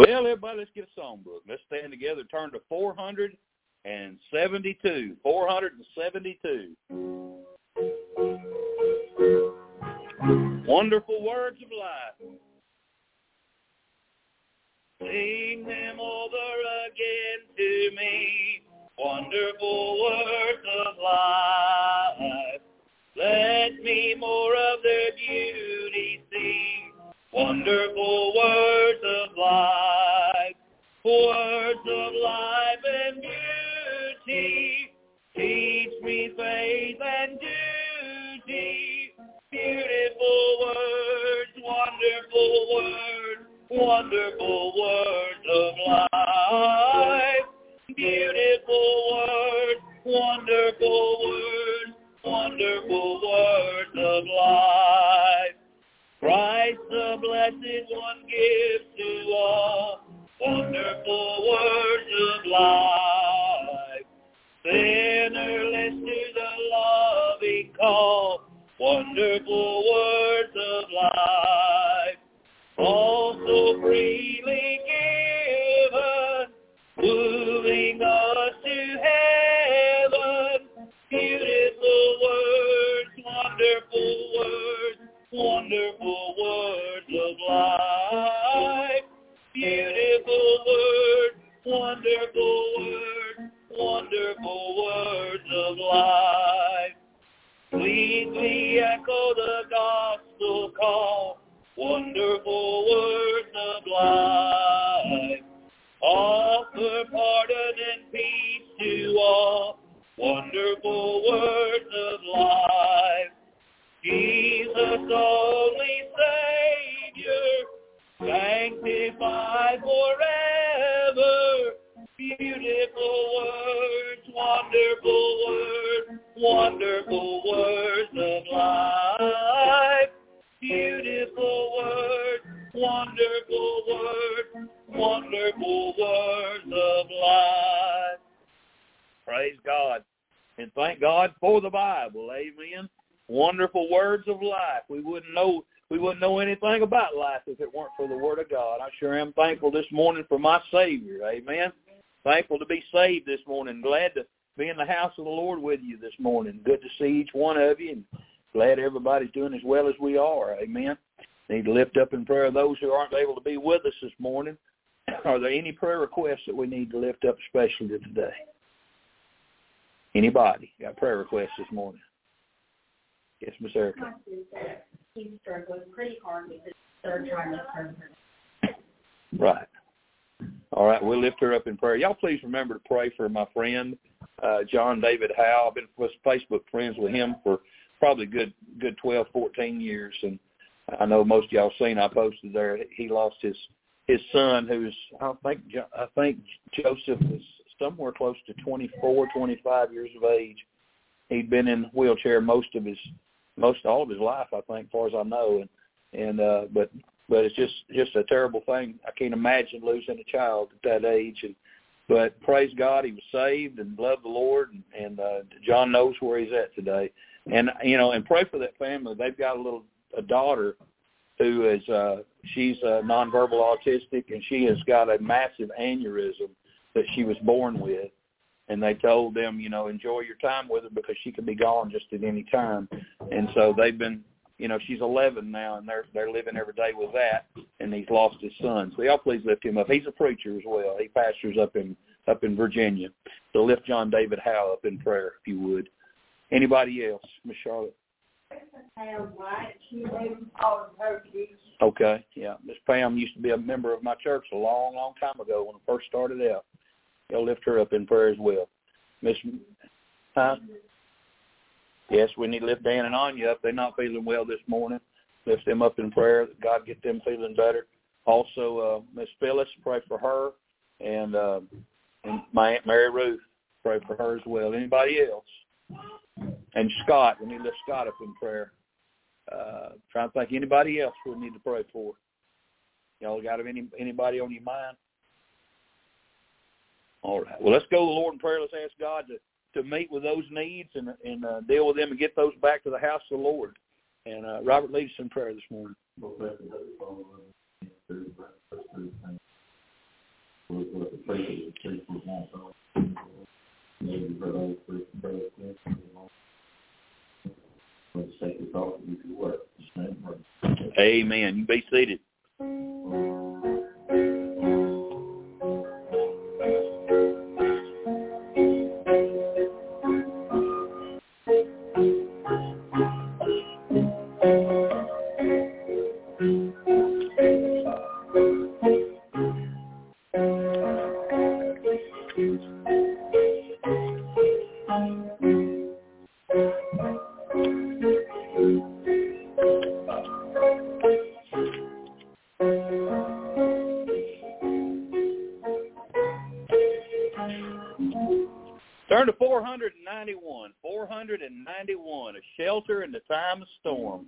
Well, everybody, let's get a songbook. Let's stand together. Turn to 472. 472. Wonderful words of life. Sing them over again to me. Wonderful words of life. Let me more of their beauty see. Wonderful words of life. Words of life and beauty. Teach me faith and duty. Beautiful words, wonderful words, wonderful words of life. Beautiful words, wonderful words, wonderful words of life. One gives to all wonderful words of life. Sinner, listen to the loving call, wonderful words of life. Also freely given, moving us to heaven. Beautiful words, wonderful words, wonderful words of life. Beautiful words, wonderful words, wonderful words of life. Sweetly echo the gospel call, wonderful words of life. Offer pardon and peace to all, wonderful words of life. Jesus, only sanctified forever. Beautiful words, wonderful words, wonderful words of life. Beautiful words, wonderful words, wonderful words of life. Praise God. And thank God for the Bible. Amen. Wonderful words of life. We wouldn't know we wouldn't know anything about life if it weren't for the Word of God. I sure am thankful this morning for my Savior. Amen. Thankful to be saved this morning. Glad to be in the house of the Lord with you this morning. Good to see each one of you and glad everybody's doing as well as we are. Amen. Need to lift up in prayer those who aren't able to be with us this morning. Are there any prayer requests that we need to lift up especially today? Anybody got prayer requests this morning? Yes, Miss Erica. He's struggling pretty hard with his third trimester. Right. All right, we'll lift her up in prayer. Y'all please remember to pray for my friend, uh, John David Howe. I've been Facebook friends with him for probably good good twelve, fourteen years and I know most of y'all seen I posted there he lost his his son who's I think I think Joseph was somewhere close to twenty four, twenty five years of age. He'd been in wheelchair most of his most all of his life, I think, as far as I know. And and uh but but it's just just a terrible thing. I can't imagine losing a child at that age. And but praise God, he was saved and loved the Lord. And, and uh, John knows where he's at today. And you know, and pray for that family. They've got a little a daughter who is uh, she's uh, nonverbal autistic, and she has got a massive aneurysm that she was born with. And they told them, you know, enjoy your time with her because she could be gone just at any time. And so they've been you know, she's 11 now, and they're they're living every day with that. And he's lost his son, so y'all please lift him up. He's a preacher as well. He pastors up in up in Virginia. So lift John David Howe up in prayer if you would. Anybody else, Miss Charlotte? Okay, yeah. Miss Pam used to be a member of my church a long, long time ago when I first started out. Y'all lift her up in prayer as well. Miss, huh? Yes, we need to lift Dan and Anya up. They're not feeling well this morning. Lift them up in prayer that God get them feeling better. Also, uh, Miss Phyllis, pray for her, and uh, and my Aunt Mary Ruth, pray for her as well. Anybody else? And Scott, we need to lift Scott up in prayer. Uh, trying to think anybody else we need to pray for. Y'all got any anybody on your mind? All right. Well, let's go to the Lord in prayer. Let's ask God to to meet with those needs and and uh, deal with them and get those back to the house of the Lord. And uh, Robert, lead us in prayer this morning. Amen. You be seated. Time Storm.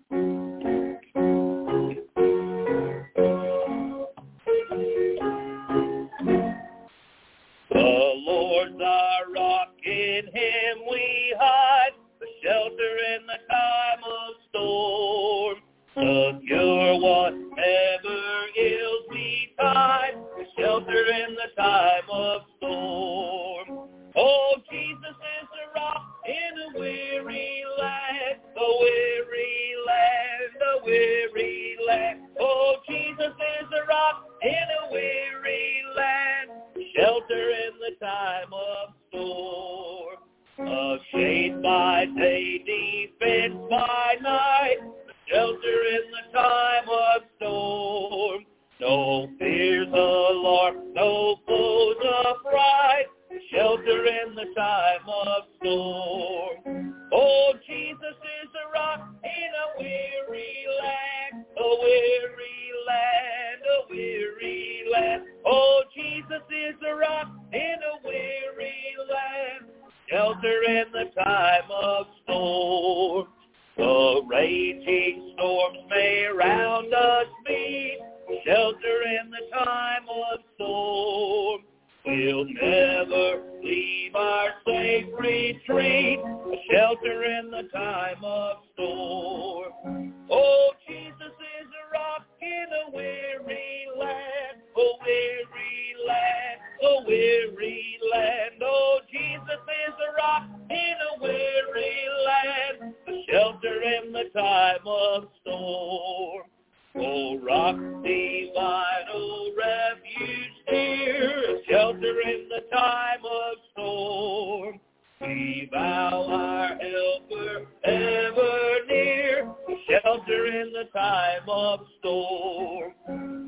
ever near, shelter in the time of storm.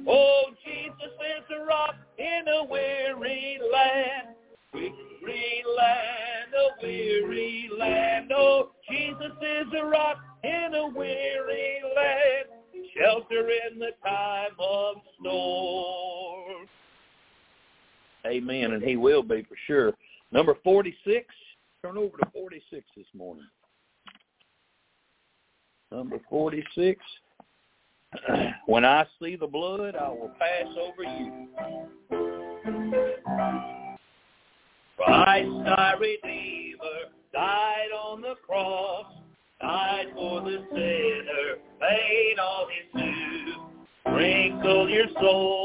Oh, Jesus is a rock in a weary land, weary land, a weary land. Oh, Jesus is a rock in a weary land, shelter in the time of storm. Amen, and he will be for sure. Number 46, turn over to 46. When I see the blood, I will pass over you. Christ, thy Redeemer, died on the cross, died for the sinner, paid all his due. Wrinkle your soul.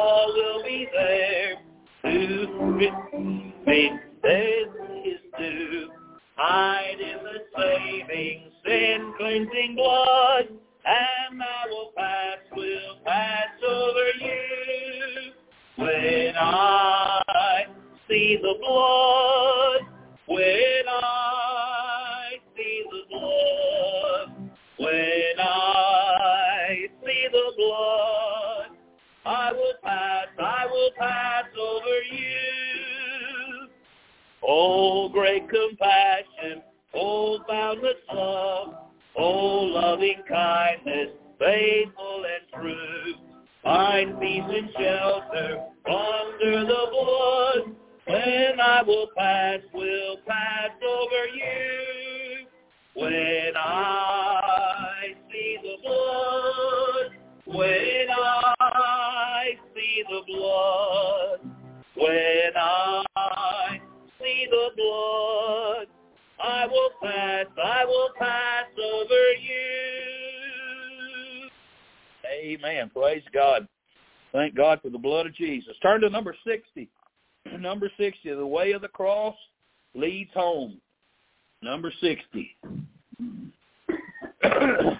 all will be there to make turn to number 60. Number 60, the way of the cross leads home. Number 60.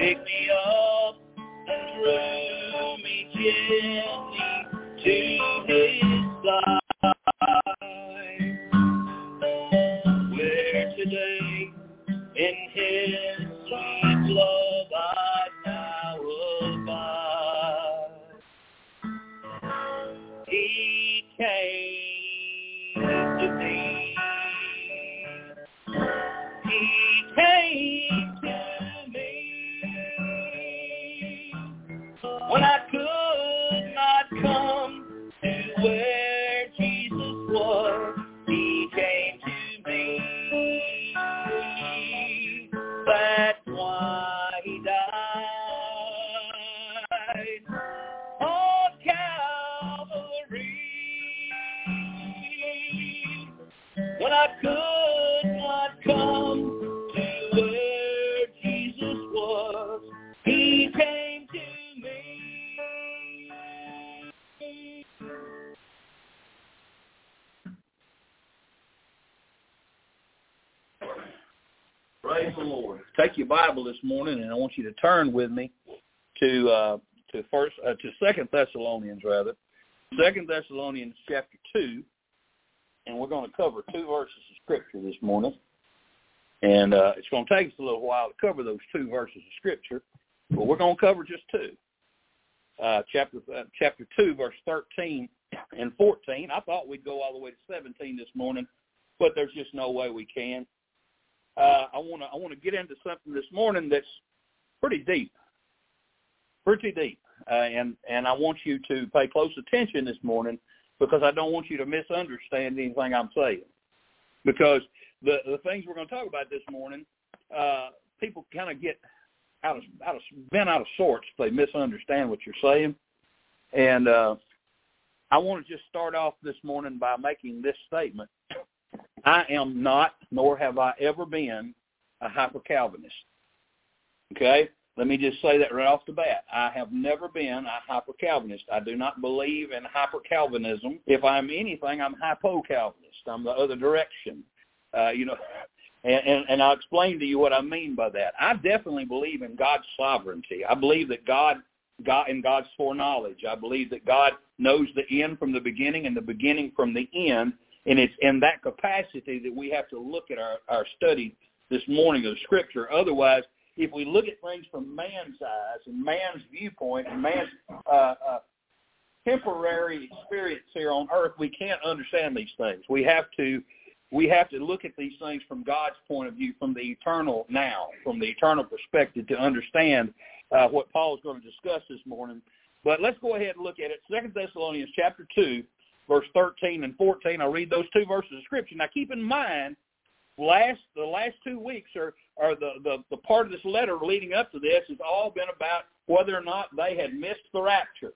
He picked me up and drew me gently Take your Bible this morning, and I want you to turn with me to uh, to first uh, to Second Thessalonians rather, Second Thessalonians chapter two, and we're going to cover two verses of Scripture this morning. And uh, it's going to take us a little while to cover those two verses of Scripture, but we're going to cover just two. Uh, chapter uh, chapter two, verse thirteen and fourteen. I thought we'd go all the way to seventeen this morning, but there's just no way we can. Uh, I want to I want to get into something this morning that's pretty deep, pretty deep, uh, and and I want you to pay close attention this morning because I don't want you to misunderstand anything I'm saying. Because the the things we're going to talk about this morning, uh, people kind of get out of out of bent out of sorts if they misunderstand what you're saying, and uh, I want to just start off this morning by making this statement. I am not, nor have I ever been, a hyper-Calvinist. Okay? Let me just say that right off the bat. I have never been a hyper-Calvinist. I do not believe in hyper-Calvinism. If I'm anything, I'm hypo-Calvinist. I'm the other direction. Uh, you know, and, and, and I'll explain to you what I mean by that. I definitely believe in God's sovereignty. I believe that God, God in God's foreknowledge. I believe that God knows the end from the beginning and the beginning from the end. And it's in that capacity that we have to look at our, our study this morning of Scripture. Otherwise, if we look at things from man's eyes and man's viewpoint and man's uh, uh, temporary experience here on earth, we can't understand these things. We have to we have to look at these things from God's point of view, from the eternal now, from the eternal perspective, to understand uh, what Paul is going to discuss this morning. But let's go ahead and look at it. Second Thessalonians chapter two, verse thirteen and fourteen. I'll read those two verses of scripture. Now, keep in mind, last the last two weeks are are the, the the part of this letter leading up to this has all been about whether or not they had missed the rapture,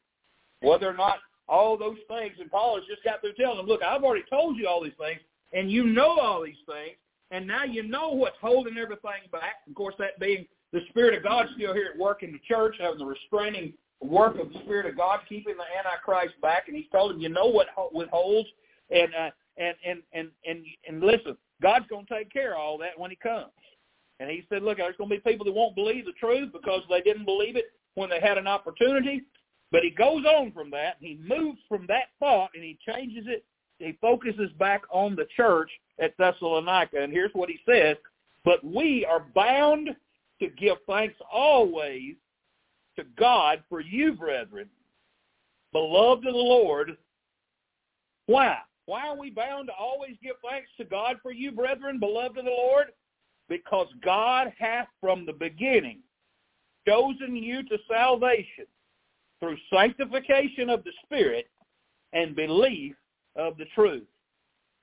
whether or not all those things. And Paul has just got through telling them, look, I've already told you all these things and you know all these things, and now you know what's holding everything back. Of course, that being the Spirit of God still here at work in the church, having the restraining work of the Spirit of God, keeping the Antichrist back. And He's told him, you know what withholds, and uh, and and and and and listen, God's going to take care of all that when He comes. And He said, look, there's going to be people that won't believe the truth because they didn't believe it when they had an opportunity. But He goes on from that. He moves from that thought and He changes it he focuses back on the church at Thessalonica, and here's what he says, but we are bound to give thanks always to God for you, brethren, beloved of the Lord. Why? Why are we bound to always give thanks to God for you, brethren, beloved of the Lord? Because God hath from the beginning chosen you to salvation through sanctification of the Spirit and belief of the truth,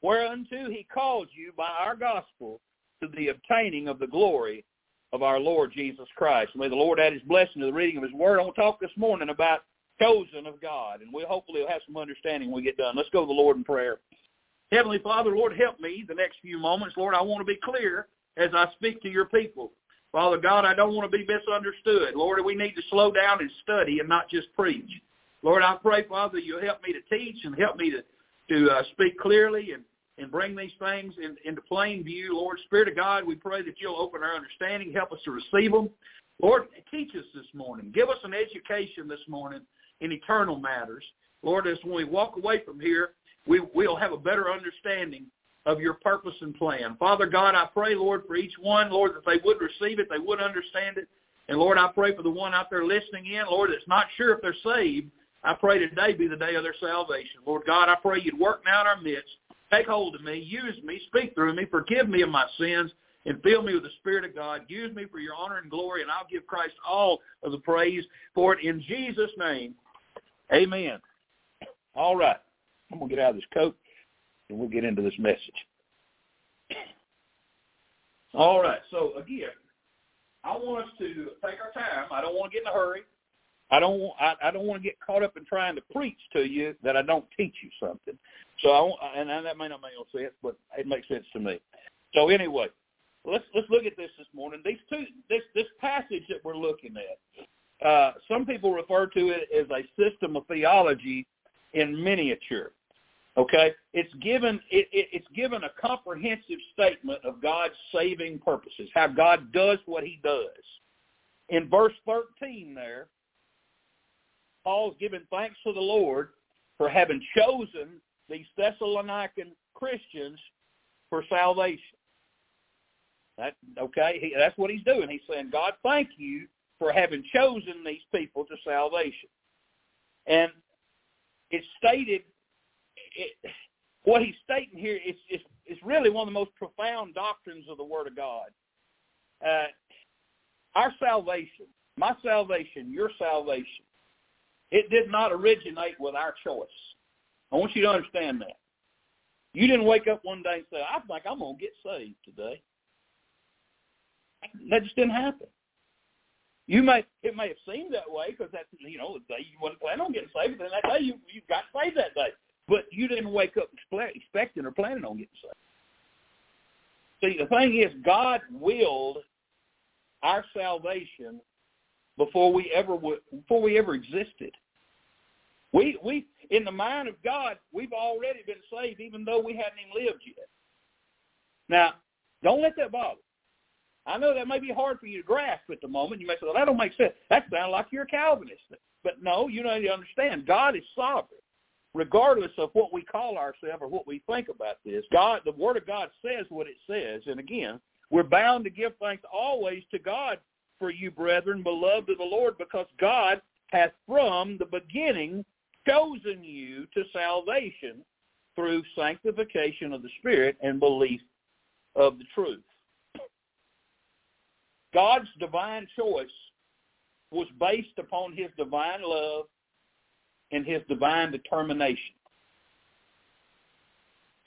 whereunto he called you by our gospel to the obtaining of the glory of our Lord Jesus Christ. May the Lord add his blessing to the reading of his word. I want to talk this morning about chosen of God, and we hopefully will have some understanding when we get done. Let's go to the Lord in prayer. Heavenly Father, Lord, help me the next few moments. Lord, I want to be clear as I speak to your people. Father God, I don't want to be misunderstood. Lord, we need to slow down and study and not just preach. Lord, I pray, Father, you'll help me to teach and help me to, to uh, speak clearly and, and bring these things in, into plain view. Lord, Spirit of God, we pray that you'll open our understanding, help us to receive them. Lord, teach us this morning. Give us an education this morning in eternal matters. Lord, as when we walk away from here, we, we'll have a better understanding of your purpose and plan. Father God, I pray, Lord, for each one, Lord, that they would receive it, they would understand it. And Lord, I pray for the one out there listening in, Lord, that's not sure if they're saved. I pray today be the day of their salvation. Lord God, I pray you'd work now in our midst. Take hold of me, use me, speak through me, forgive me of my sins, and fill me with the Spirit of God. Use me for your honor and glory, and I'll give Christ all of the praise for it in Jesus' name. Amen. All right. I'm going to get out of this coat, and we'll get into this message. All right. So, again, I want us to take our time. I don't want to get in a hurry. I don't I, I don't want to get caught up in trying to preach to you that I don't teach you something. So I and that may not make no sense, but it makes sense to me. So anyway, let's let's look at this this morning. These two this this passage that we're looking at. Uh, some people refer to it as a system of theology in miniature. Okay, it's given it, it, it's given a comprehensive statement of God's saving purposes, how God does what He does. In verse thirteen, there, Paul's giving thanks to the Lord for having chosen these Thessalonican Christians for salvation. That okay? He, that's what he's doing. He's saying, God, thank you for having chosen these people to salvation. And it's stated it, what he's stating here is, is, is really one of the most profound doctrines of the Word of God. Uh, our salvation, my salvation, your salvation, it did not originate with our choice. I want you to understand that. You didn't wake up one day and say, I think I'm going to get saved today. That just didn't happen. You may it may have seemed that way because that's you know the day you wasn't planning on getting saved, but then that day you you got saved that day. But you didn't wake up expecting or planning on getting saved. See, the thing is, God willed our salvation before we ever before we ever existed. We we in the mind of God, we've already been saved, even though we hadn't even lived yet. Now, don't let that bother. I know that may be hard for you to grasp at the moment. You may say, "Well, that don't make sense." That sounds like you're a Calvinist. But no, you know you understand. God is sovereign regardless of what we call ourselves or what we think about this. God, the Word of God says what it says. And again, we're bound to give thanks always to God for you, brethren, beloved of the Lord, because God hath from the beginning chosen you to salvation through sanctification of the Spirit and belief of the truth. God's divine choice was based upon his divine love and his divine determination.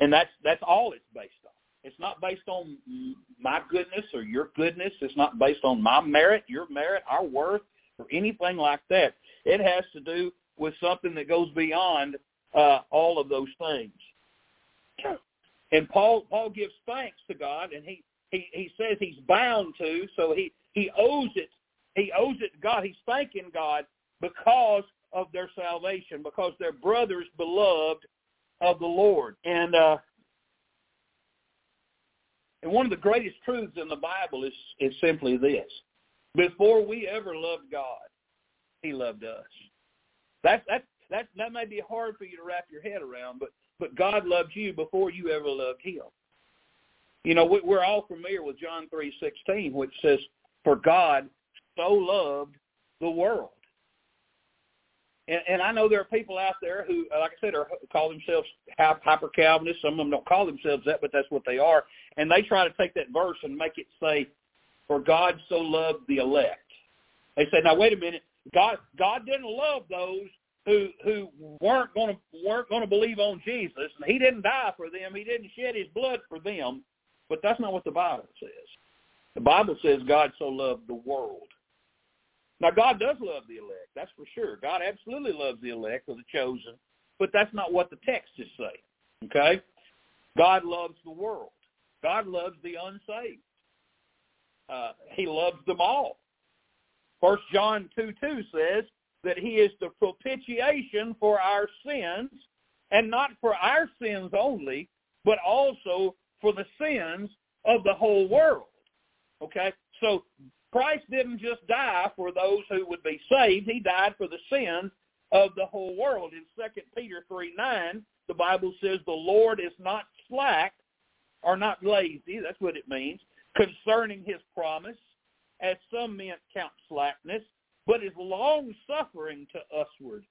And that's that's all it's based on. It's not based on my goodness or your goodness. It's not based on my merit, your merit, our worth, or anything like that. It has to do with something that goes beyond uh, all of those things. And Paul Paul gives thanks to God, and he he he says he's bound to, so he he owes it. He owes it to God. He's thanking God because of their salvation because they're brothers beloved of the Lord. And uh, and one of the greatest truths in the Bible is is simply this: before we ever loved God, He loved us. That that that that may be hard for you to wrap your head around, but but God loved you before you ever loved Him. You know, we're all familiar with John three sixteen, which says, "For God so loved the world." And, and I know there are people out there who, like I said, are call themselves hyper Calvinists. Some of them don't call themselves that, but that's what they are. And they try to take that verse and make it say, "For God so loved the elect." They say, "Now wait a minute. God God didn't love those who who weren't going to weren't going to believe on Jesus, and He didn't die for them. He didn't shed His blood for them." But that's not what the Bible says. The Bible says God so loved the world now, God does love the elect. That's for sure. God absolutely loves the elect or the chosen, but that's not what the text is saying. Okay? God loves the world. God loves the unsaved. Uh, he loves them all. First John 2 2 says, that he is the propitiation for our sins, and not for our sins only, but also for the sins of the whole world. Okay? So Christ didn't just die for those who would be saved. He died for the sins of the whole world. In 2 Peter 3, 9, the Bible says the Lord is not slack or not lazy, that's what it means, concerning his promise, as some men count slackness, but is long-suffering to usward,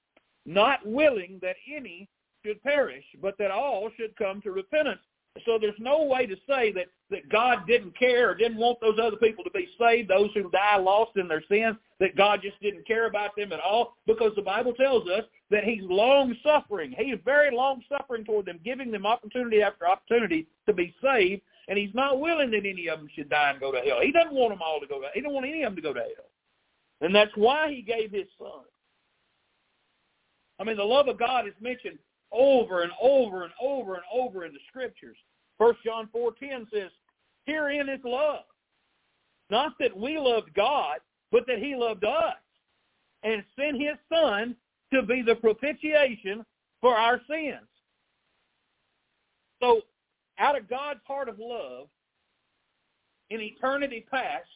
not willing that any should perish, but that all should come to repentance. So there's no way to say that, that God didn't care or didn't want those other people to be saved, those who die lost in their sins, that God just didn't care about them at all, because the Bible tells us that he's long-suffering. He is very long-suffering toward them, giving them opportunity after opportunity to be saved, and he's not willing that any of them should die and go to hell. He doesn't want them all to go to He don't want any of them to go to hell. And that's why he gave his son. I mean, the love of God is mentioned over and over and over and over in the scriptures. First John 4.10 says, herein is love. Not that we loved God, but that he loved us and sent his son to be the propitiation for our sins. So out of God's heart of love, in eternity past,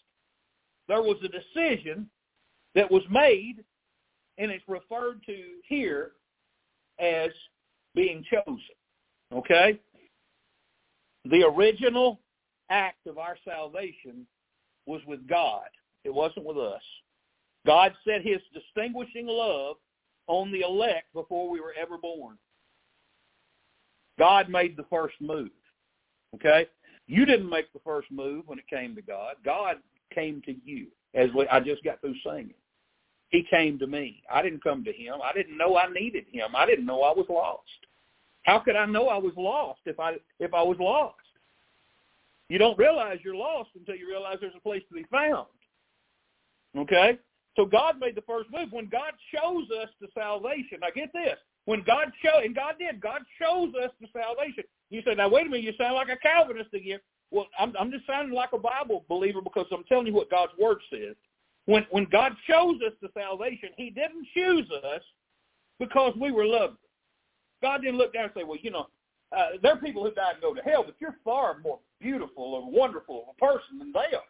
there was a decision that was made, and it's referred to here as being chosen. Okay? The original act of our salvation was with God. It wasn't with us. God set his distinguishing love on the elect before we were ever born. God made the first move. Okay? You didn't make the first move when it came to God. God came to you, as we, I just got through singing. He came to me. I didn't come to him. I didn't know I needed him. I didn't know I was lost. How could I know I was lost if I if I was lost? You don't realize you're lost until you realize there's a place to be found. Okay? So God made the first move. When God shows us to salvation, now get this. When God chose, and God did, God shows us to salvation. You say, now wait a minute, you sound like a Calvinist again. Well, I'm, I'm just sounding like a Bible believer because I'm telling you what God's Word says. When, when God chose us to salvation, he didn't choose us because we were loved. God didn't look down and say, well, you know, uh, there are people who died and go to hell, but you're far more beautiful or wonderful of a person than they are.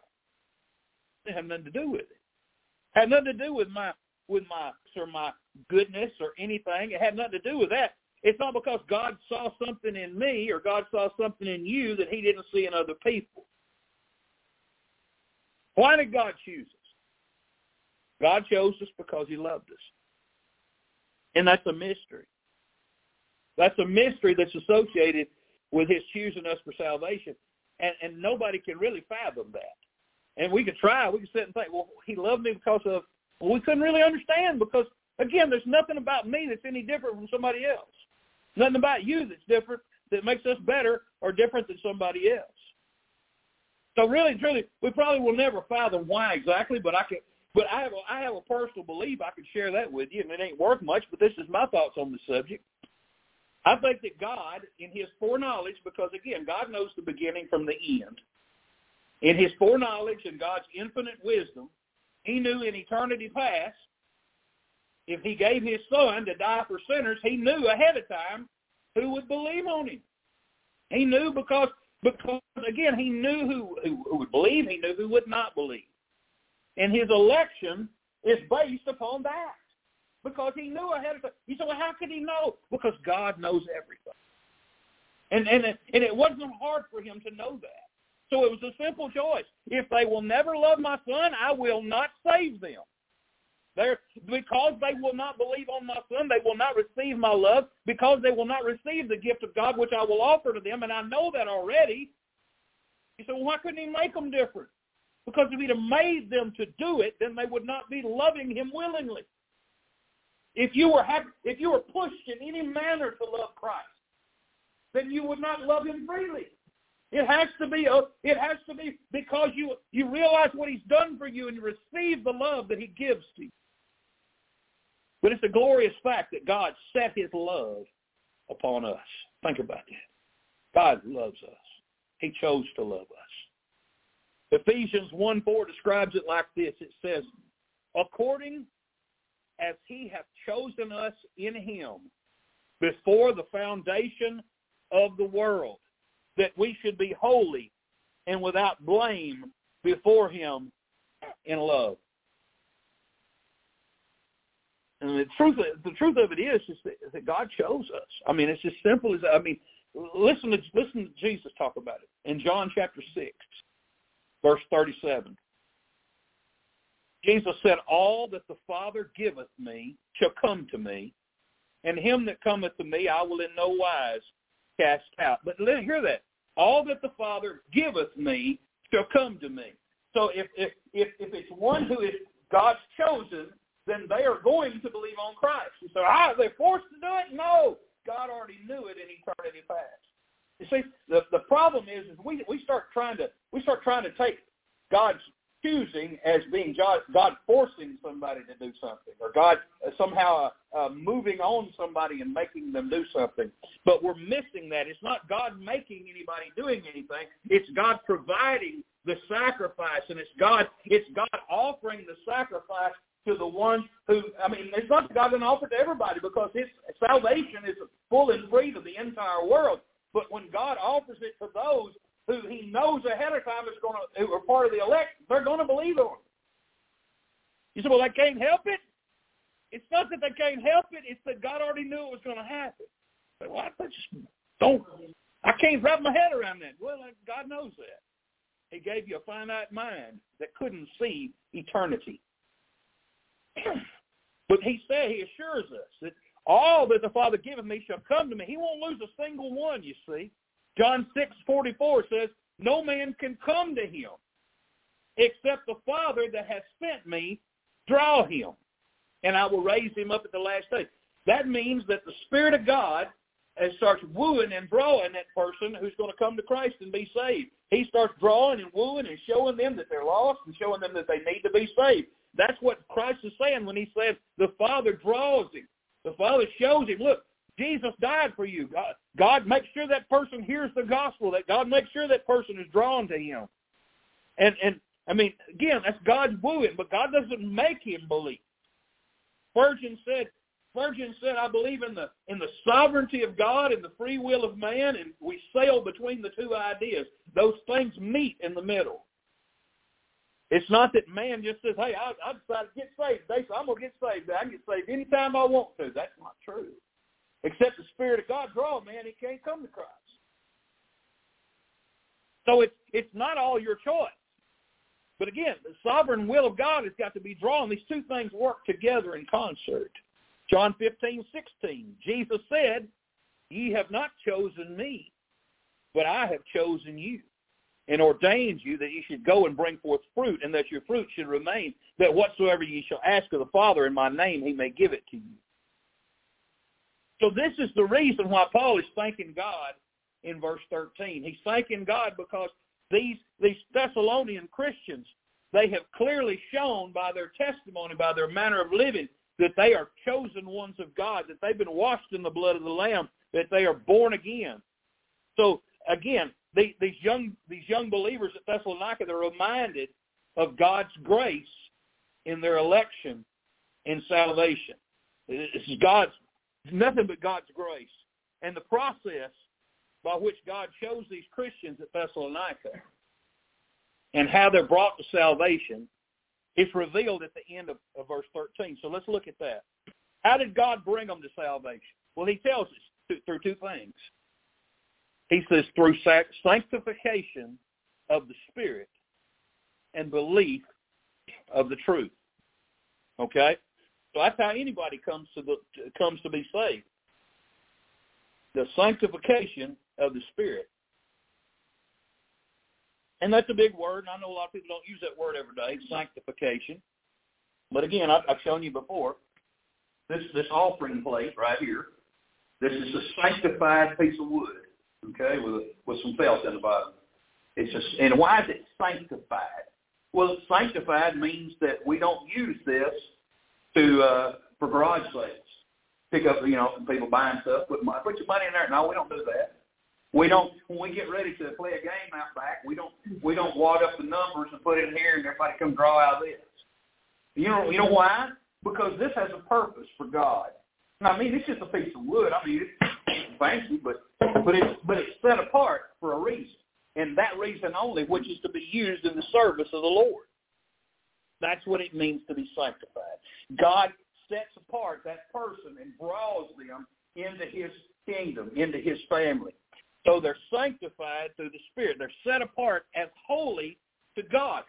It had nothing to do with it. it. Had nothing to do with my with my or my goodness or anything. It had nothing to do with that. It's not because God saw something in me or God saw something in you that he didn't see in other people. Why did God choose us? God chose us because he loved us. And that's a mystery. That's a mystery that's associated with his choosing us for salvation. And, and nobody can really fathom that. And we could try. We could sit and think, well, he loved me because of, well, we couldn't really understand because, again, there's nothing about me that's any different from somebody else. Nothing about you that's different that makes us better or different than somebody else. So really, truly, we probably will never fathom why exactly, but I can. But I have a, I have a personal belief I can share that with you, and it ain't worth much. But this is my thoughts on the subject. I think that God, in his foreknowledge, because again, God knows the beginning from the end. In his foreknowledge and God's infinite wisdom, he knew in eternity past, if he gave his son to die for sinners, he knew ahead of time who would believe on him. He knew because, because again, he knew who, who, who would believe, he knew who would not believe. And his election is based upon that because he knew ahead of time. You say, well, how could he know? Because God knows everything. And, and, it, and it wasn't hard for him to know that. So it was a simple choice. If they will never love my son, I will not save them. They're, because they will not believe on my son, they will not receive my love. Because they will not receive the gift of God, which I will offer to them, and I know that already. You say, well, why couldn't he make them different? Because if he'd have made them to do it, then they would not be loving him willingly. If you were if you were pushed in any manner to love Christ, then you would not love him freely. It has to be a, it has to be because you you realize what he's done for you and you receive the love that he gives to you. But it's a glorious fact that God set his love upon us. Think about that. God loves us. He chose to love us. Ephesians 1 4 describes it like this. It says, according as he hath chosen us in him before the foundation of the world, that we should be holy and without blame before him in love. And the truth, the truth of it is, is that, that God chose us. I mean, it's as simple as I mean. Listen to listen to Jesus talk about it in John chapter six, verse thirty-seven. Jesus said, "All that the Father giveth me shall come to me, and him that cometh to me I will in no wise cast out." But hear that: all that the Father giveth me shall come to me. So if if if, if it's one who is God's chosen, then they are going to believe on Christ. You say, ah, they're forced to do it? No. God already knew it in eternity past. You see, the the problem is, is we we start trying to we start trying to take God's choosing as being God, God forcing somebody to do something, or God somehow uh, uh, moving on somebody and making them do something. But we're missing that. It's not God making anybody doing anything. It's God providing the sacrifice, and it's God it's God offering the sacrifice to the ones who, I mean, it's not God to offer to everybody because his salvation is full and free to the entire world. But when God offers it to those who he knows ahead of time is going to, who are part of the elect, they're going to believe on him. You say, well, they can't help it. It's not that they can't help it. It's that God already knew it was going to happen. But well, I just don't, I can't wrap my head around that. Well, uh, God knows that. He gave you a finite mind that couldn't see eternity. But he said, he assures us that all that the Father giveth me shall come to me. He won't lose a single one, you see. John six forty four says, No man can come to him except the Father that has sent me draw him, and I will raise him up at the last day. That means that the Spirit of God starts wooing and drawing that person who's going to come to Christ and be saved. He starts drawing and wooing and showing them that they're lost and showing them that they need to be saved. That's what Christ is saying when he says the Father draws him. The Father shows him, look, Jesus died for you. God, God makes sure that person hears the gospel, that God makes sure that person is drawn to him. And, and I mean, again, that's God's wooing, but God doesn't make him believe. Spurgeon said, Spurgeon said, I believe in the in the sovereignty of God and the free will of man, and we sail between the two ideas. Those things meet in the middle. It's not that man just says, hey, I, I decided to get saved so I'm going to get saved. I can get saved anytime I want to. That's not true. Except the Spirit of God draw a man, he can't come to Christ. So it's, it's not all your choice. But again, the sovereign will of God has got to be drawn. These two things work together in concert. John 15, 16, Jesus said, Ye have not chosen me, but I have chosen you and ordains you that you should go and bring forth fruit, and that your fruit should remain, that whatsoever ye shall ask of the Father in my name, he may give it to you. So this is the reason why Paul is thanking God in verse 13. He's thanking God because these, these Thessalonian Christians, they have clearly shown by their testimony, by their manner of living, that they are chosen ones of God, that they've been washed in the blood of the Lamb, that they are born again. So again, these young these young believers at Thessalonica, they're reminded of God's grace in their election and salvation. This is God's nothing but God's grace and the process by which God chose these Christians at Thessalonica and how they're brought to salvation is revealed at the end of, of verse 13. So let's look at that. How did God bring them to salvation? Well, he tells us through two things. He says through sanctification of the Spirit and belief of the truth. Okay? So that's how anybody comes to the comes to be saved. The sanctification of the Spirit. And that's a big word, and I know a lot of people don't use that word every day, sanctification. But again, I've, I've shown you before, this this offering plate right here, this is a sanctified piece of wood okay, with with some felt in the bottom. It's just, and why is it sanctified? Well, sanctified means that we don't use this to uh, for garage sales. Pick up, you know, people buying stuff, put money, put your money in there. No, we don't do that. We don't. When we get ready to play a game out back, we don't we don't wad up the numbers and put it in here and everybody come draw out this. You know you know why? because this has a purpose for God. I mean, it's just a piece of wood. I mean, it's fancy, but but it's but it's set apart for a reason, and that reason only, which is to be used in the service of the Lord. That's what it means to be sanctified. God sets apart that person and draws them into His kingdom, into His family. So they're sanctified through the Spirit. They're set apart as holy to God.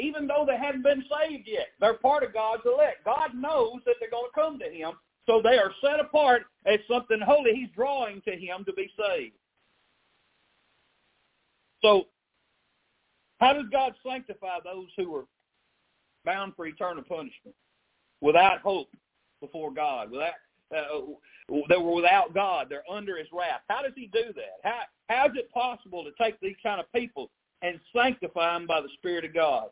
Even though they hadn't been saved yet, they're part of God's elect. God knows that they're going to come to Him, so they are set apart as something holy. He's drawing to Him to be saved. So, how does God sanctify those who are bound for eternal punishment, without hope before God, without uh, they were without God. They're under His wrath. How does He do that? How how is it possible to take these kind of people and sanctify them by the Spirit of God?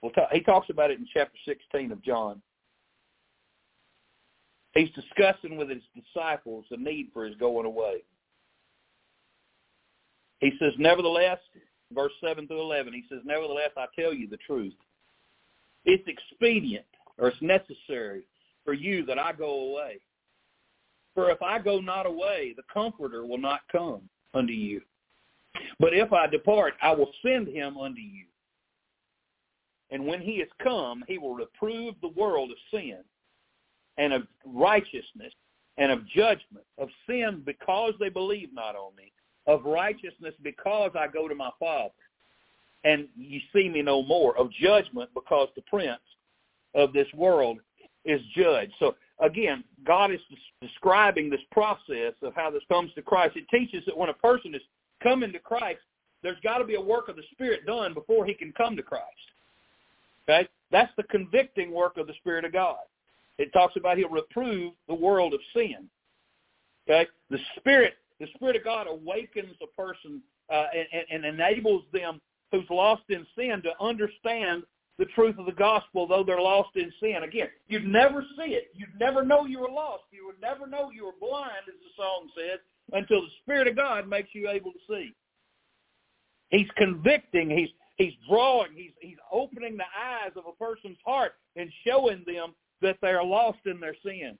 Well, he talks about it in chapter 16 of John. He's discussing with his disciples the need for his going away. He says, nevertheless, verse 7 through 11, he says, nevertheless, I tell you the truth. It's expedient or it's necessary for you that I go away. For if I go not away, the Comforter will not come unto you. But if I depart, I will send him unto you. And when he is come, he will reprove the world of sin and of righteousness and of judgment, of sin because they believe not on me, of righteousness because I go to my Father, and you see me no more, of judgment because the prince of this world is judged. So again, God is describing this process of how this comes to Christ. It teaches that when a person is coming to Christ, there's got to be a work of the Spirit done before he can come to Christ. Okay? That's the convicting work of the Spirit of God. It talks about he'll reprove the world of sin. Okay? The Spirit, the Spirit of God awakens a person uh, and, and enables them who's lost in sin to understand the truth of the gospel, though they're lost in sin. Again, you'd never see it. You'd never know you were lost. You would never know you were blind, as the song says, until the Spirit of God makes you able to see. He's convicting. He's he's drawing. He's he's opening the eyes of a person's heart and showing them that they are lost in their sin.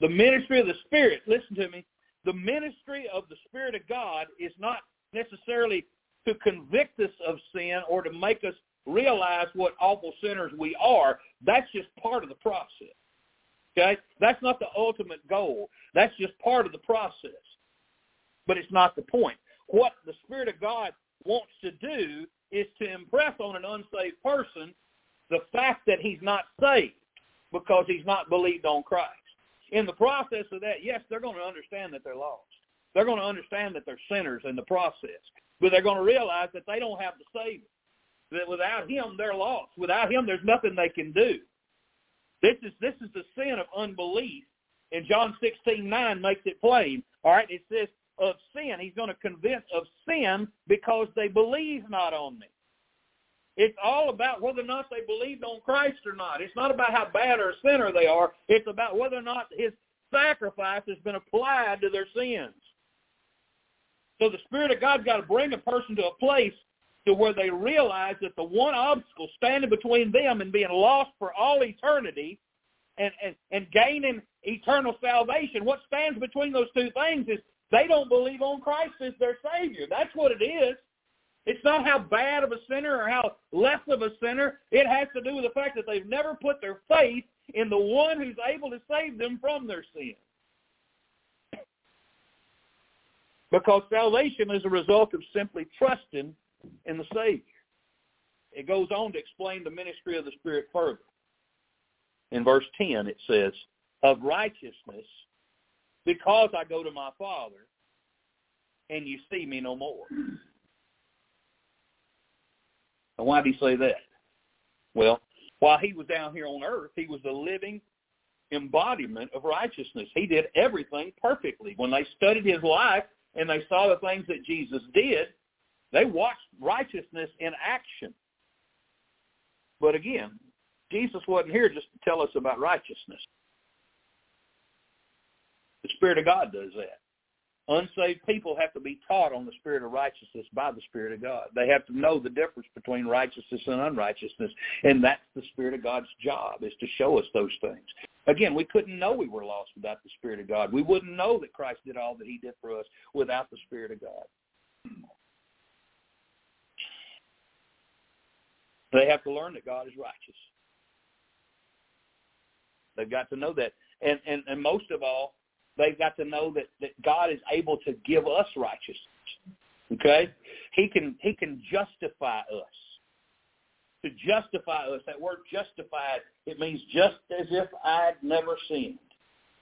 The ministry of the Spirit. Listen to me. The ministry of the Spirit of God is not necessarily to convict us of sin or to make us realize what awful sinners we are, that's just part of the process. Okay? That's not the ultimate goal. That's just part of the process. But it's not the point. What the Spirit of God wants to do is to impress on an unsaved person the fact that he's not saved because he's not believed on Christ. In the process of that, yes, they're going to understand that they're lost. They're going to understand that they're sinners in the process. But they're going to realize that they don't have the Savior that without him they're lost. Without him there's nothing they can do. This is this is the sin of unbelief. And John sixteen nine makes it plain. All right, it says of sin. He's going to convince of sin because they believe not on me. It's all about whether or not they believed on Christ or not. It's not about how bad or a sinner they are. It's about whether or not his sacrifice has been applied to their sins. So the Spirit of God's got to bring a person to a place to where they realize that the one obstacle standing between them and being lost for all eternity and, and, and gaining eternal salvation, what stands between those two things is they don't believe on Christ as their Savior. That's what it is. It's not how bad of a sinner or how less of a sinner. It has to do with the fact that they've never put their faith in the one who's able to save them from their sin. Because salvation is a result of simply trusting in the Savior. It goes on to explain the ministry of the Spirit further. In verse 10 it says, of righteousness, because I go to my Father, and you see me no more. And why did he say that? Well, while he was down here on earth, he was the living embodiment of righteousness. He did everything perfectly. When they studied his life and they saw the things that Jesus did, they watched righteousness in action. But again, Jesus wasn't here just to tell us about righteousness. The Spirit of God does that. Unsaved people have to be taught on the spirit of righteousness by the Spirit of God. They have to know the difference between righteousness and unrighteousness, and that's the Spirit of God's job is to show us those things. Again, we couldn't know we were lost without the Spirit of God. We wouldn't know that Christ did all that he did for us without the Spirit of God. They have to learn that God is righteous. They've got to know that. And, and, and most of all, they've got to know that, that God is able to give us righteousness. Okay? He can he can justify us. To justify us, that word justified, it means just as if I'd never sinned.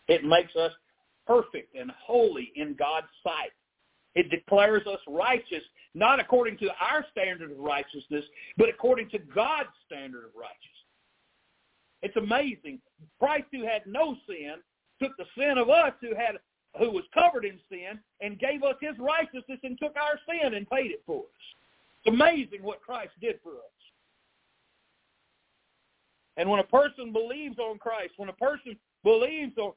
It makes us perfect and holy in God's sight. It declares us righteous, not according to our standard of righteousness, but according to God's standard of righteousness. It's amazing. Christ who had no sin took the sin of us who had who was covered in sin and gave us his righteousness and took our sin and paid it for us. It's amazing what Christ did for us. And when a person believes on Christ, when a person believes on,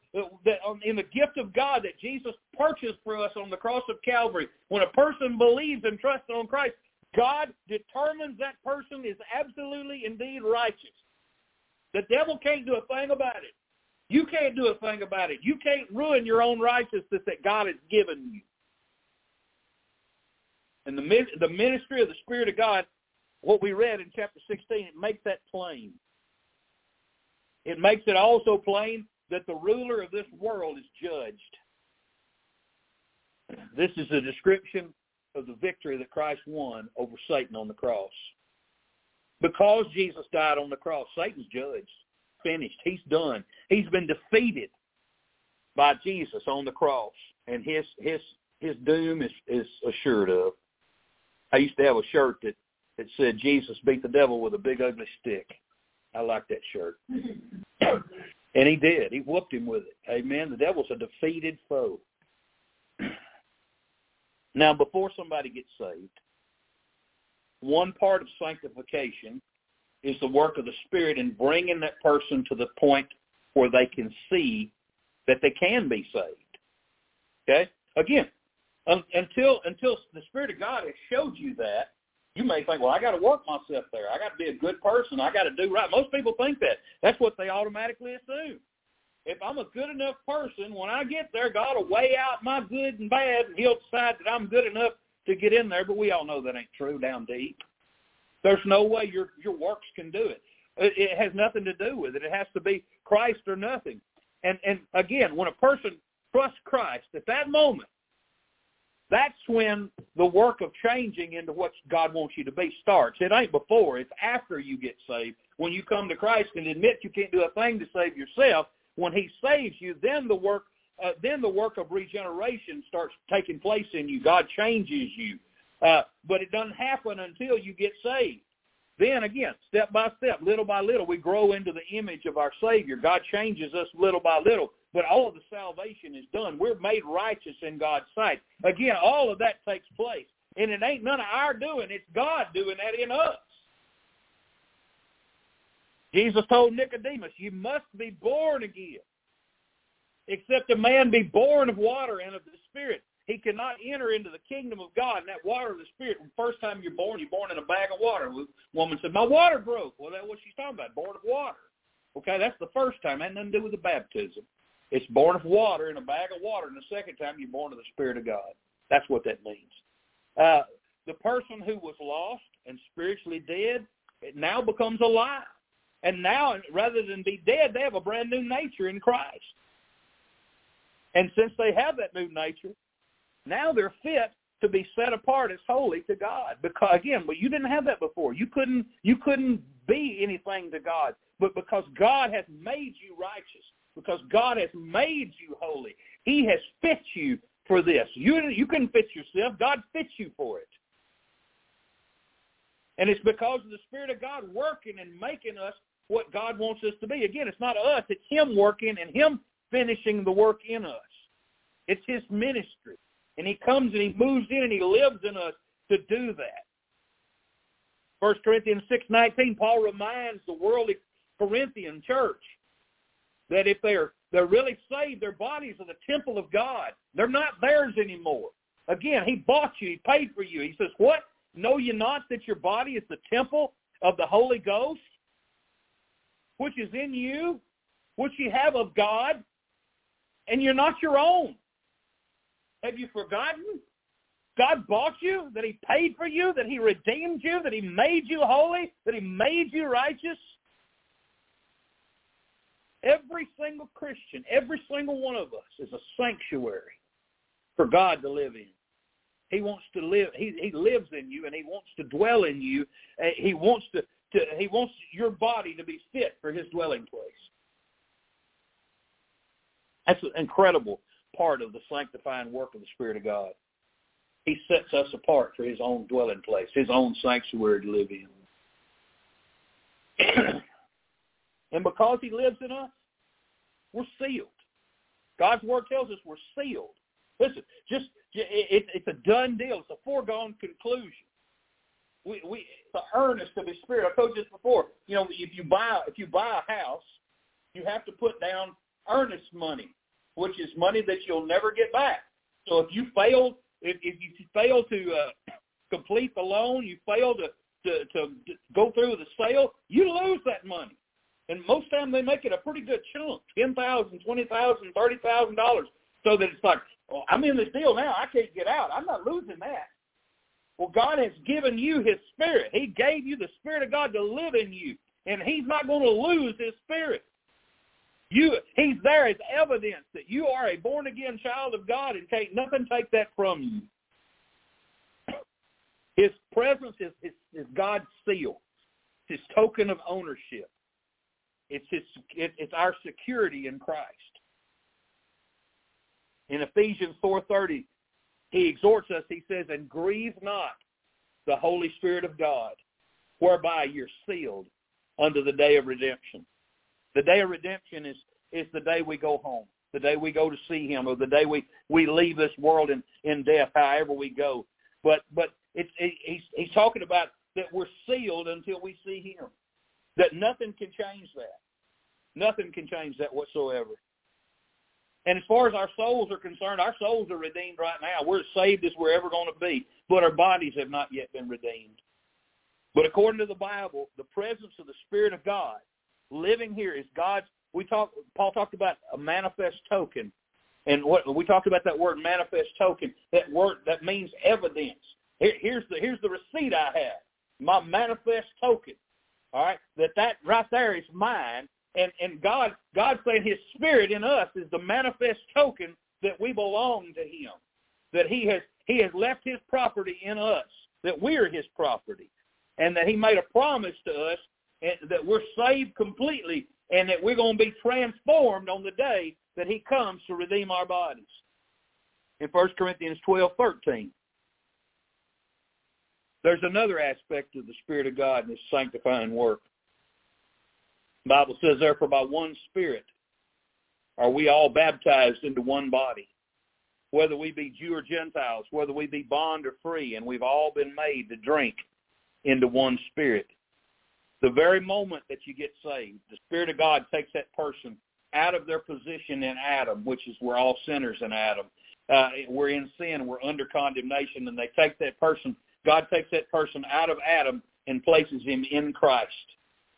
that in the gift of God that Jesus purchased for us on the cross of Calvary, when a person believes and trusts on Christ, God determines that person is absolutely indeed righteous. The devil can't do a thing about it. You can't do a thing about it. You can't ruin your own righteousness that God has given you. And the the ministry of the Spirit of God, what we read in chapter 16, it makes that plain. It makes it also plain that the ruler of this world is judged. This is a description of the victory that Christ won over Satan on the cross. Because Jesus died on the cross, Satan's judged finished. He's done. He's been defeated by Jesus on the cross, and his his his doom is is assured of. I used to have a shirt that that said Jesus beat the devil with a big ugly stick. I like that shirt. and he did. He whooped him with it. Amen. The devil's a defeated foe. now, before somebody gets saved, one part of sanctification is the work of the Spirit in bringing that person to the point where they can see that they can be saved. Okay? Again, um, until until the Spirit of God has showed you that, you may think, well, I got to work myself there. I got to be a good person. I got to do right. Most people think that. That's what they automatically assume. If I'm a good enough person, when I get there, God will weigh out my good and bad, and He'll decide that I'm good enough to get in there. But we all know that ain't true down deep. There's no way your your works can do it. it. It has nothing to do with it. It has to be Christ or nothing. And and again, when a person trusts Christ at that moment, that's when the work of changing into what God wants you to be starts. It ain't before. It's after you get saved. When you come to Christ and admit you can't do a thing to save yourself, when He saves you, then the work uh, then the work of regeneration starts taking place in you. God changes you. Uh, but it doesn't happen until you get saved. Then again, step by step, little by little, we grow into the image of our Savior. God changes us little by little, but all of the salvation is done. We're made righteous in God's sight. Again, all of that takes place. And it ain't none of our doing. It's God doing that in us. Jesus told Nicodemus, you must be born again. Except a man be born of water and of the Spirit he cannot enter into the kingdom of God and that water of the Spirit. First time you're born, you're born in a bag of water. Woman said, my water broke. Well, that's what she's talking about, born of water. Okay, that's the first time. It had nothing to do with the baptism. It's born of water in a bag of water. And the second time, you're born of the Spirit of God. That's what that means. Uh, the person who was lost and spiritually dead it now becomes alive. And now, rather than be dead, they have a brand new nature in Christ. And since they have that new nature, now they're fit to be set apart as holy to God. Because again, but you didn't have that before. You couldn't you couldn't be anything to God. But because God has made you righteous, because God has made you holy, He has fit you for this. You you couldn't fit yourself. God fits you for it. And it's because of the Spirit of God working and making us what God wants us to be. Again, it's not us, it's Him working and Him finishing the work in us. It's His ministry. And he comes and he moves in and he lives in us to do that. First Corinthians 6.19, Paul reminds the worldly Corinthian church that if they're they're really saved. Their bodies are the temple of God. They're not theirs anymore. Again, he bought you. He paid for you. He says, what? Know you not that your body is the temple of the Holy Ghost, which is in you, which you have of God, and you're not your own. Have you forgotten? God bought you, that he paid for you, that he redeemed you, that he made you holy, that he made you righteous. Every single Christian, every single one of us is a sanctuary for God to live in. He wants to live. He he lives in you, and he wants to dwell in you. Uh, he wants to, to he wants your body to be fit for his dwelling place. That's incredible part of the sanctifying work of the Spirit of God. He sets us apart for his own dwelling place, his own sanctuary to live in. and because he lives in us, we're sealed. God's word tells us we're sealed. Listen, just it, it's a done deal. It's a foregone conclusion. We we the earnest of His Spirit. I told you this before. You know, if you buy if you buy a house, you have to put down earnest money, which is money that you'll never get back. So if you fail if, if you fail to uh, complete the loan, you fail to, to to go through the sale, you lose that money. And most time they make it a pretty good chunk, ten thousand, twenty thousand, thirty thousand dollars, so that it's like, well, I'm in this deal now. I can't get out. I'm not losing that. Well, God has given you His Spirit. He gave you the Spirit of God to live in you, and He's not going to lose His Spirit. You, He's there as evidence that you are a born again child of God, and can't nothing take that from you. His presence is, is, is God's seal, His token of ownership. It's his, it, it's our security in Christ. In Ephesians 4.30, he exhorts us, he says, and grieve not the Holy Spirit of God, whereby you're sealed unto the day of redemption. The day of redemption is, is the day we go home, the day we go to see him, or the day we, we leave this world in, in death, however we go. But but it's it, he's he's talking about that we're sealed until we see him. That nothing can change that. Nothing can change that whatsoever. And as far as our souls are concerned, our souls are redeemed right now. We're as saved as we're ever going to be, but our bodies have not yet been redeemed. But according to the Bible, the presence of the Spirit of God living here is God's. We talk. Paul talked about a manifest token, and what we talked about that word manifest token. That word that means evidence. Here, here's the here's the receipt I have. My manifest token. All right, that that right there is mine, and and God God saying His Spirit in us is the manifest token that we belong to Him, that He has He has left His property in us, that we're His property, and that He made a promise to us that we're saved completely, and that we're going to be transformed on the day that He comes to redeem our bodies. In 1 Corinthians twelve thirteen. There's another aspect of the Spirit of God in His sanctifying work. The Bible says, therefore, by one Spirit are we all baptized into one body, whether we be Jew or Gentiles, whether we be bond or free, and we've all been made to drink into one Spirit. The very moment that you get saved, the Spirit of God takes that person out of their position in Adam, which is we're all sinners in Adam. Uh, we're in sin, we're under condemnation, and they take that person, God takes that person out of Adam and places him in Christ.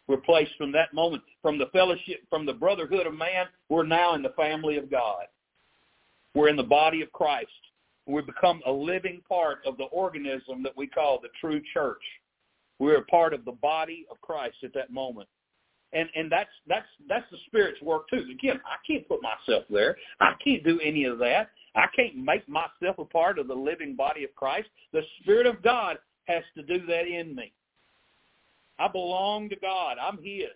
We're placed from that moment, from the fellowship, from the brotherhood of man, we're now in the family of God. We're in the body of Christ. We become a living part of the organism that we call the true church. We're a part of the body of Christ at that moment. And and that's that's that's the Spirit's work too. Again, I can't put myself there. I can't do any of that. I can't make myself a part of the living body of Christ. The Spirit of God has to do that in me. I belong to God. I'm his.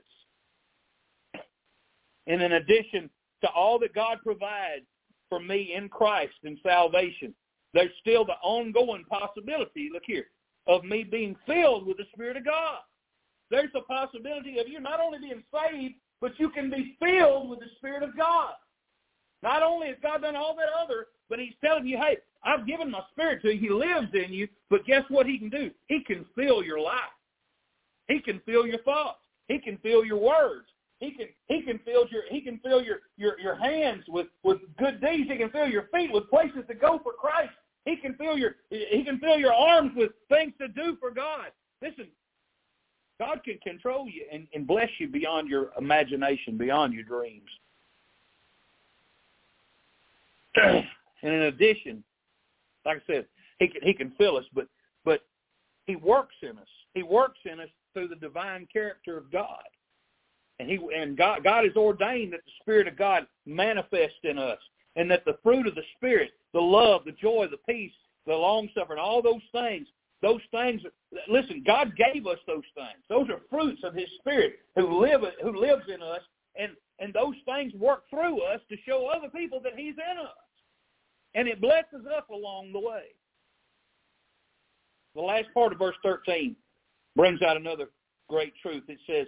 And in addition to all that God provides for me in Christ and salvation, there's still the ongoing possibility, look here, of me being filled with the Spirit of God. There's a possibility of you not only being saved, but you can be filled with the Spirit of God. Not only has God done all that other, but he's telling you, hey, I've given my spirit to you. He lives in you, but guess what he can do? He can fill your life. He can fill your thoughts. He can fill your words. He can he can fill your he can fill your your your hands with with good deeds. He can fill your feet with places to go for Christ. He can fill your he can fill your arms with things to do for God. Listen, God can control you and, and bless you beyond your imagination, beyond your dreams. and in addition, like I said, he can he can fill us, but but he works in us. He works in us through the divine character of God. And he and God God has ordained that the Spirit of God manifest in us and that the fruit of the Spirit, the love, the joy, the peace, the long suffering, all those things, those things listen, God gave us those things. Those are fruits of his spirit who live who lives in us and and those things work through us to show other people that he's in us. And it blesses us along the way. The last part of verse 13 brings out another great truth. It says,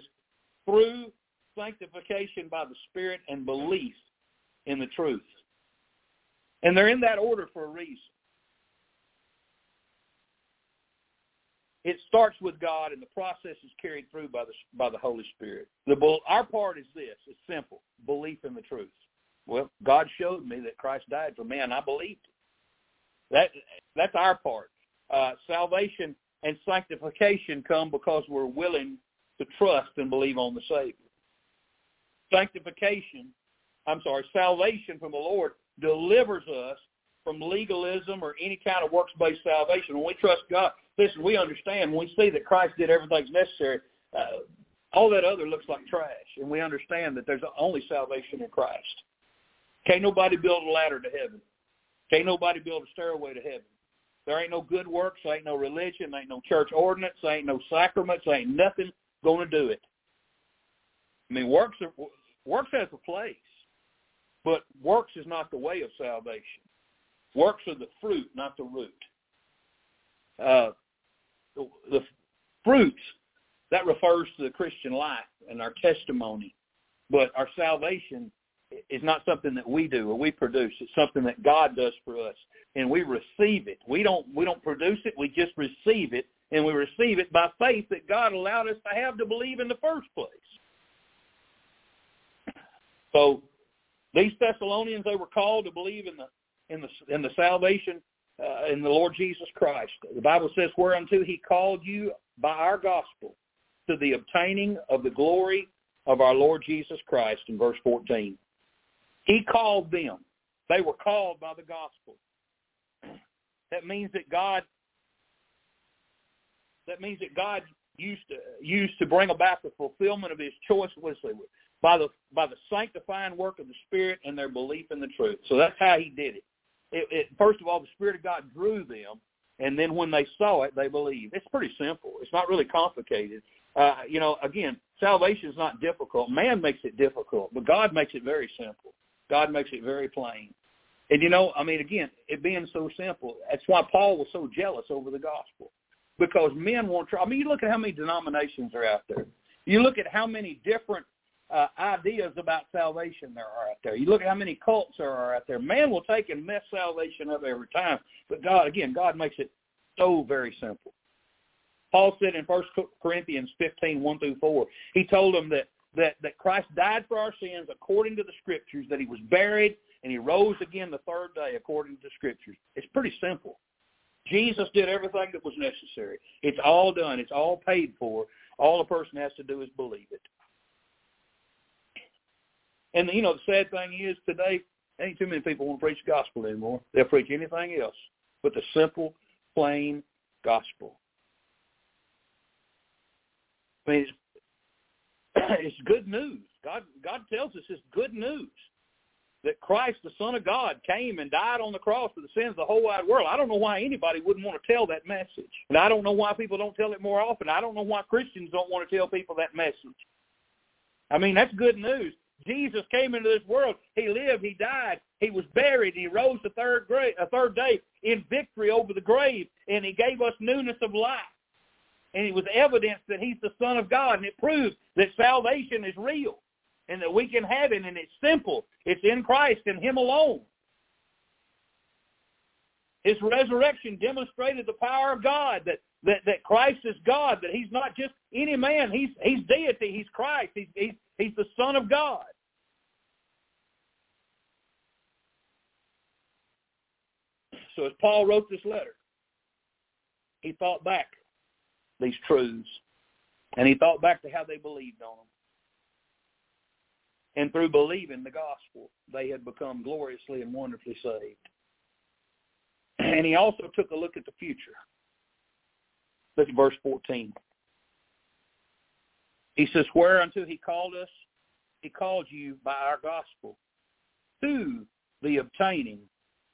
through sanctification by the Spirit and belief in the truth. And they're in that order for a reason. It starts with God, and the process is carried through by the by the Holy Spirit. The our part is this: it's simple, belief in the truth. Well, God showed me that Christ died for me, and I believed it. That that's our part. Uh, salvation and sanctification come because we're willing to trust and believe on the Savior. Sanctification, I'm sorry, salvation from the Lord delivers us from legalism or any kind of works-based salvation. When we trust God, listen, we understand when we see that Christ did everything necessary, uh, all that other looks like trash, and we understand that there's only salvation in Christ. Can't nobody build a ladder to heaven. Can't nobody build a stairway to heaven. There ain't no good works, ain't no religion, ain't no church ordinance, ain't no sacraments, ain't nothing going to do it. I mean, works are, works has a place, but works is not the way of salvation. Works are the fruit, not the root. Uh, the, the fruits that refers to the Christian life and our testimony, but our salvation is not something that we do or we produce. It's something that God does for us, and we receive it. We don't we don't produce it. We just receive it, and we receive it by faith that God allowed us to have to believe in the first place. So, these Thessalonians they were called to believe in the in the in the salvation uh, in the Lord Jesus Christ. The Bible says, "Whereunto He called you by our gospel to the obtaining of the glory of our Lord Jesus Christ." In verse fourteen. He called them. They were called by the gospel. That means that God that means that God used to used to bring about the fulfillment of his choice by the by the sanctifying work of the Spirit and their belief in the truth. So that's how he did it. It, it. First of all, the Spirit of God drew them, and then when they saw it, they believed. It's pretty simple. It's not really complicated. Uh, you know, again, salvation is not difficult. Man makes it difficult, but God makes it very simple. God makes it very plain. And you know, I mean, again, it being so simple, that's why Paul was so jealous over the gospel. Because men want to, I mean, you look at how many denominations are out there. You look at how many different uh, ideas about salvation there are out there. You look at how many cults there are out there. Man will take and mess salvation up every time. But God, again, God makes it so very simple. Paul said in 1 Corinthians 15, 1 through 4, he told them that that, that Christ died for our sins according to the Scriptures, that he was buried, and he rose again the third day according to the Scriptures. It's pretty simple. Jesus did everything that was necessary. It's all done. It's all paid for. All a person has to do is believe it. And, you know, the sad thing is today, ain't too many people want to preach the gospel anymore. They'll preach anything else but the simple, plain gospel. I mean, it's it's good news. God God tells us it's good news that Christ, the Son of God, came and died on the cross for the sins of the whole wide world. I don't know why anybody wouldn't want to tell that message. And I don't know why people don't tell it more often. I don't know why Christians don't want to tell people that message. I mean, that's good news. Jesus came into this world. He lived. He died. He was buried. He rose the third, a uh, third day in victory over the grave, and he gave us newness of life and it was evidence that he's the Son of God, and it proves that salvation is real and that we can have it, and it's simple. It's in Christ and him alone. His resurrection demonstrated the power of God, that, that, that Christ is God, that he's not just any man. He's, he's deity. He's Christ. He's, he's, He's the Son of God. So as Paul wrote this letter, he thought back these truths, and he thought back to how they believed on them. And through believing the gospel, they had become gloriously and wonderfully saved. And he also took a look at the future. Look at verse 14. He says, Whereunto he called us, he called you by our gospel to the obtaining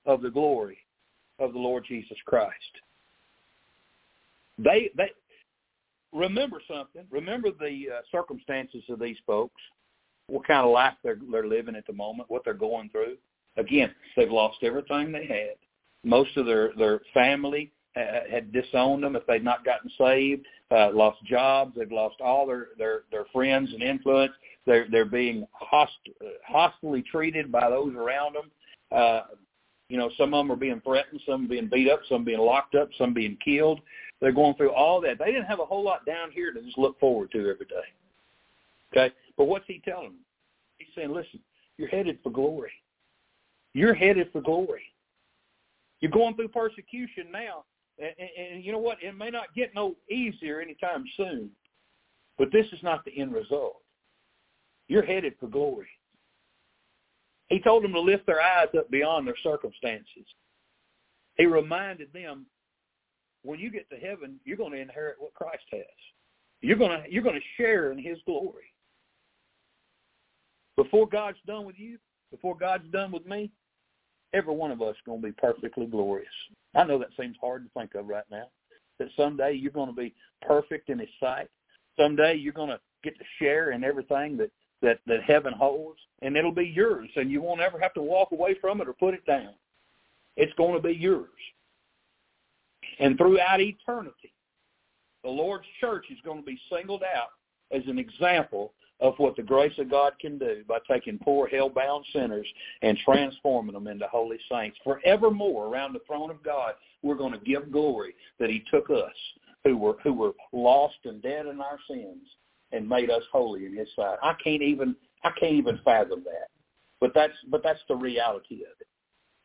of the glory of the Lord Jesus Christ. They they remember something. Remember the uh, circumstances of these folks. What kind of life they're they're living at the moment. What they're going through. Again, they've lost everything they had. Most of their their family had disowned them if they'd not gotten saved. Uh, lost jobs. They've lost all their their their friends and influence. They're they're being host, hostilely treated by those around them. Uh, you know, some of them are being threatened, some being beat up, some being locked up, some being killed. They're going through all that. They didn't have a whole lot down here to just look forward to every day. Okay? But what's he telling them? He's saying, listen, you're headed for glory. You're headed for glory. You're going through persecution now. And, and, you know what? It may not get no easier anytime soon. But this is not the end result. You're headed for glory. He told them to lift their eyes up beyond their circumstances. He reminded them, when you get to heaven, you're going to inherit what Christ has. You're going to you're going to share in His glory. Before God's done with you, before God's done with me, every one of us is going to be perfectly glorious. I know that seems hard to think of right now. That someday you're going to be perfect in His sight. Someday you're going to get to share in everything that that that heaven holds, and it'll be yours, and you won't ever have to walk away from it or put it down. It's going to be yours. And throughout eternity, the Lord's church is going to be singled out as an example of what the grace of God can do by taking poor hell-bound sinners and transforming them into holy saints. Forevermore around the throne of God, we're going to give glory that he took us who were who were lost and dead in our sins and made us holy in his sight. I can't even I can't even fathom that. But that's but that's the reality of it.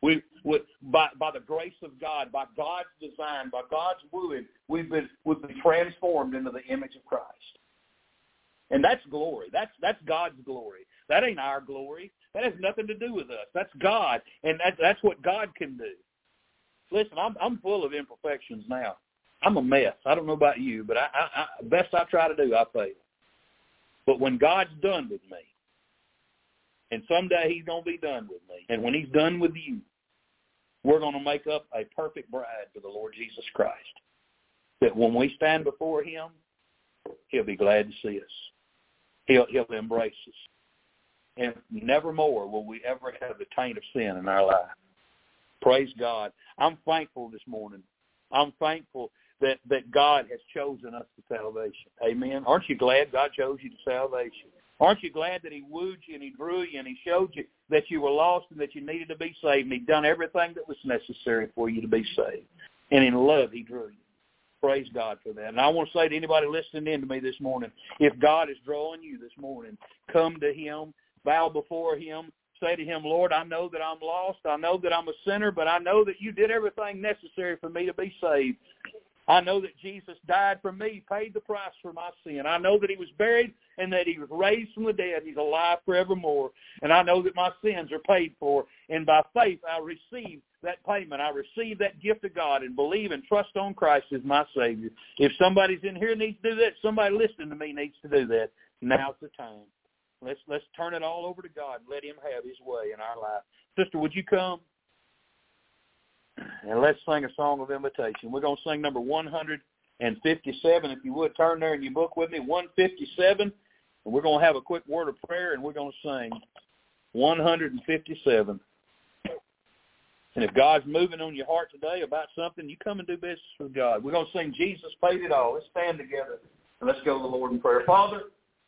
We, we by by the grace of God, by God's design, by God's wooing, we've been we've been transformed into the image of Christ. And that's glory. That's that's God's glory. That ain't our glory. That has nothing to do with us. That's God, and that, that's what God can do. Listen, I'm I'm full of imperfections now. I'm a mess. I don't know about you, but I, I, I best I try to do, I fail. But when God's done with me, and someday he's to be done with me, and when he's done with you, we're to make up a perfect bride for the Lord Jesus Christ. That when we stand before him, he'll be glad to see us. He'll, he'll embrace us. And never more will we ever have the taint of sin in our life. Praise God. I'm thankful this morning. I'm thankful that, that God has chosen us to salvation. Amen. Aren't you glad God chose you to salvation? Aren't you glad that he wooed you and he drew you and he showed you that you were lost and that you needed to be saved and he'd done everything that was necessary for you to be saved. And in love he drew you. Praise God for that. And I want to say to anybody listening in to me this morning, if God is drawing you this morning, come to him, bow before him, say to him, Lord, I know that I'm lost. I know that I'm a sinner, but I know that you did everything necessary for me to be saved. I know that Jesus died for me, paid the price for my sin. I know that he was buried and that he was raised from the dead. He's alive forevermore. And I know that my sins are paid for. And by faith, I receive that payment. I receive that gift of God and believe and trust on Christ as my Savior. If somebody's in here needs to do that, somebody listening to me needs to do that. Now's the time. Let's let's turn it all over to God and let him have his way in our life. Sister, would you come? And let's sing a song of invitation. We're going to sing number 157. If you would, turn there in your book with me, 157. And we're going to have a quick word of prayer, and we're going to sing 157. And if God's moving on your heart today about something, you come and do business with God. We're going to sing Jesus Paid It All. Let's stand together and let's go to the Lord in prayer. Father,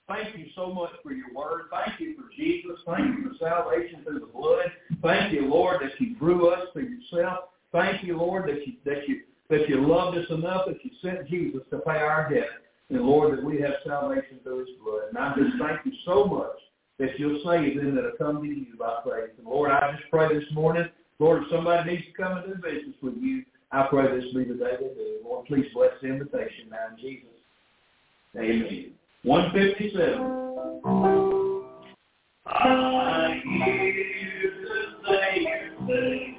thank you so much for your word. Thank you for Jesus. Thank you for salvation through the blood. Thank you, Lord, that you drew us to yourself. Thank you, Lord, that you that you that you loved us enough that you sent Jesus to pay our debt. And Lord, that we have salvation through his blood. And I just thank you so much that you'll save them that have come to you by faith. And Lord, I just pray this morning, Lord, if somebody needs to come into business with you, I pray this be the day they do. Lord, please bless the invitation now in Jesus. Amen. 157. I hear the Savior say,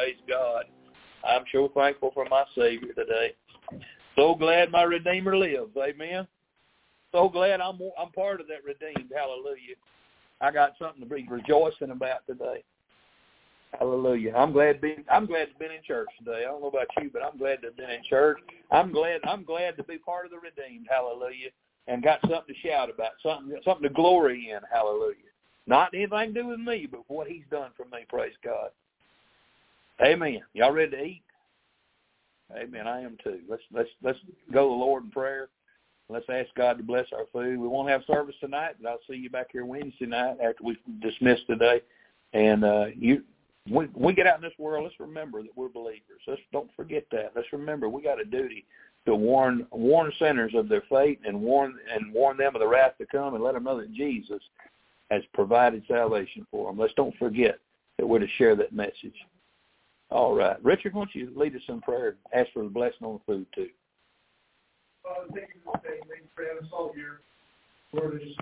Praise God. I'm sure thankful for my Savior today. So glad my Redeemer lives. Amen. So glad I'm I'm part of that redeemed. Hallelujah. I got something to be rejoicing about today. Hallelujah. I'm glad being I'm glad to be in church today. I don't know about you, but I'm glad to have been in church. I'm glad I'm glad to be part of the redeemed. Hallelujah. And got something to shout about, something something to glory in. Hallelujah. Not anything to do with me, but what he's done for me, praise God. Amen. Y'all ready to eat? Amen. I am too. Let's let's let's go to the Lord in prayer. Let's ask God to bless our food. We won't have service tonight, but I'll see you back here Wednesday night after we dismiss today. And uh you when we get out in this world, let's remember that we're believers. Let's don't forget that. Let's remember we got a duty to warn warn sinners of their fate and warn and warn them of the wrath to come and let them know that Jesus has provided salvation for them. Let's don't forget that we're to share that message. All right. Richard, why don't you lead us in prayer? Ask for the blessing on the food, too. Father, thank you for this day. Thank you for having us all here. Lord, just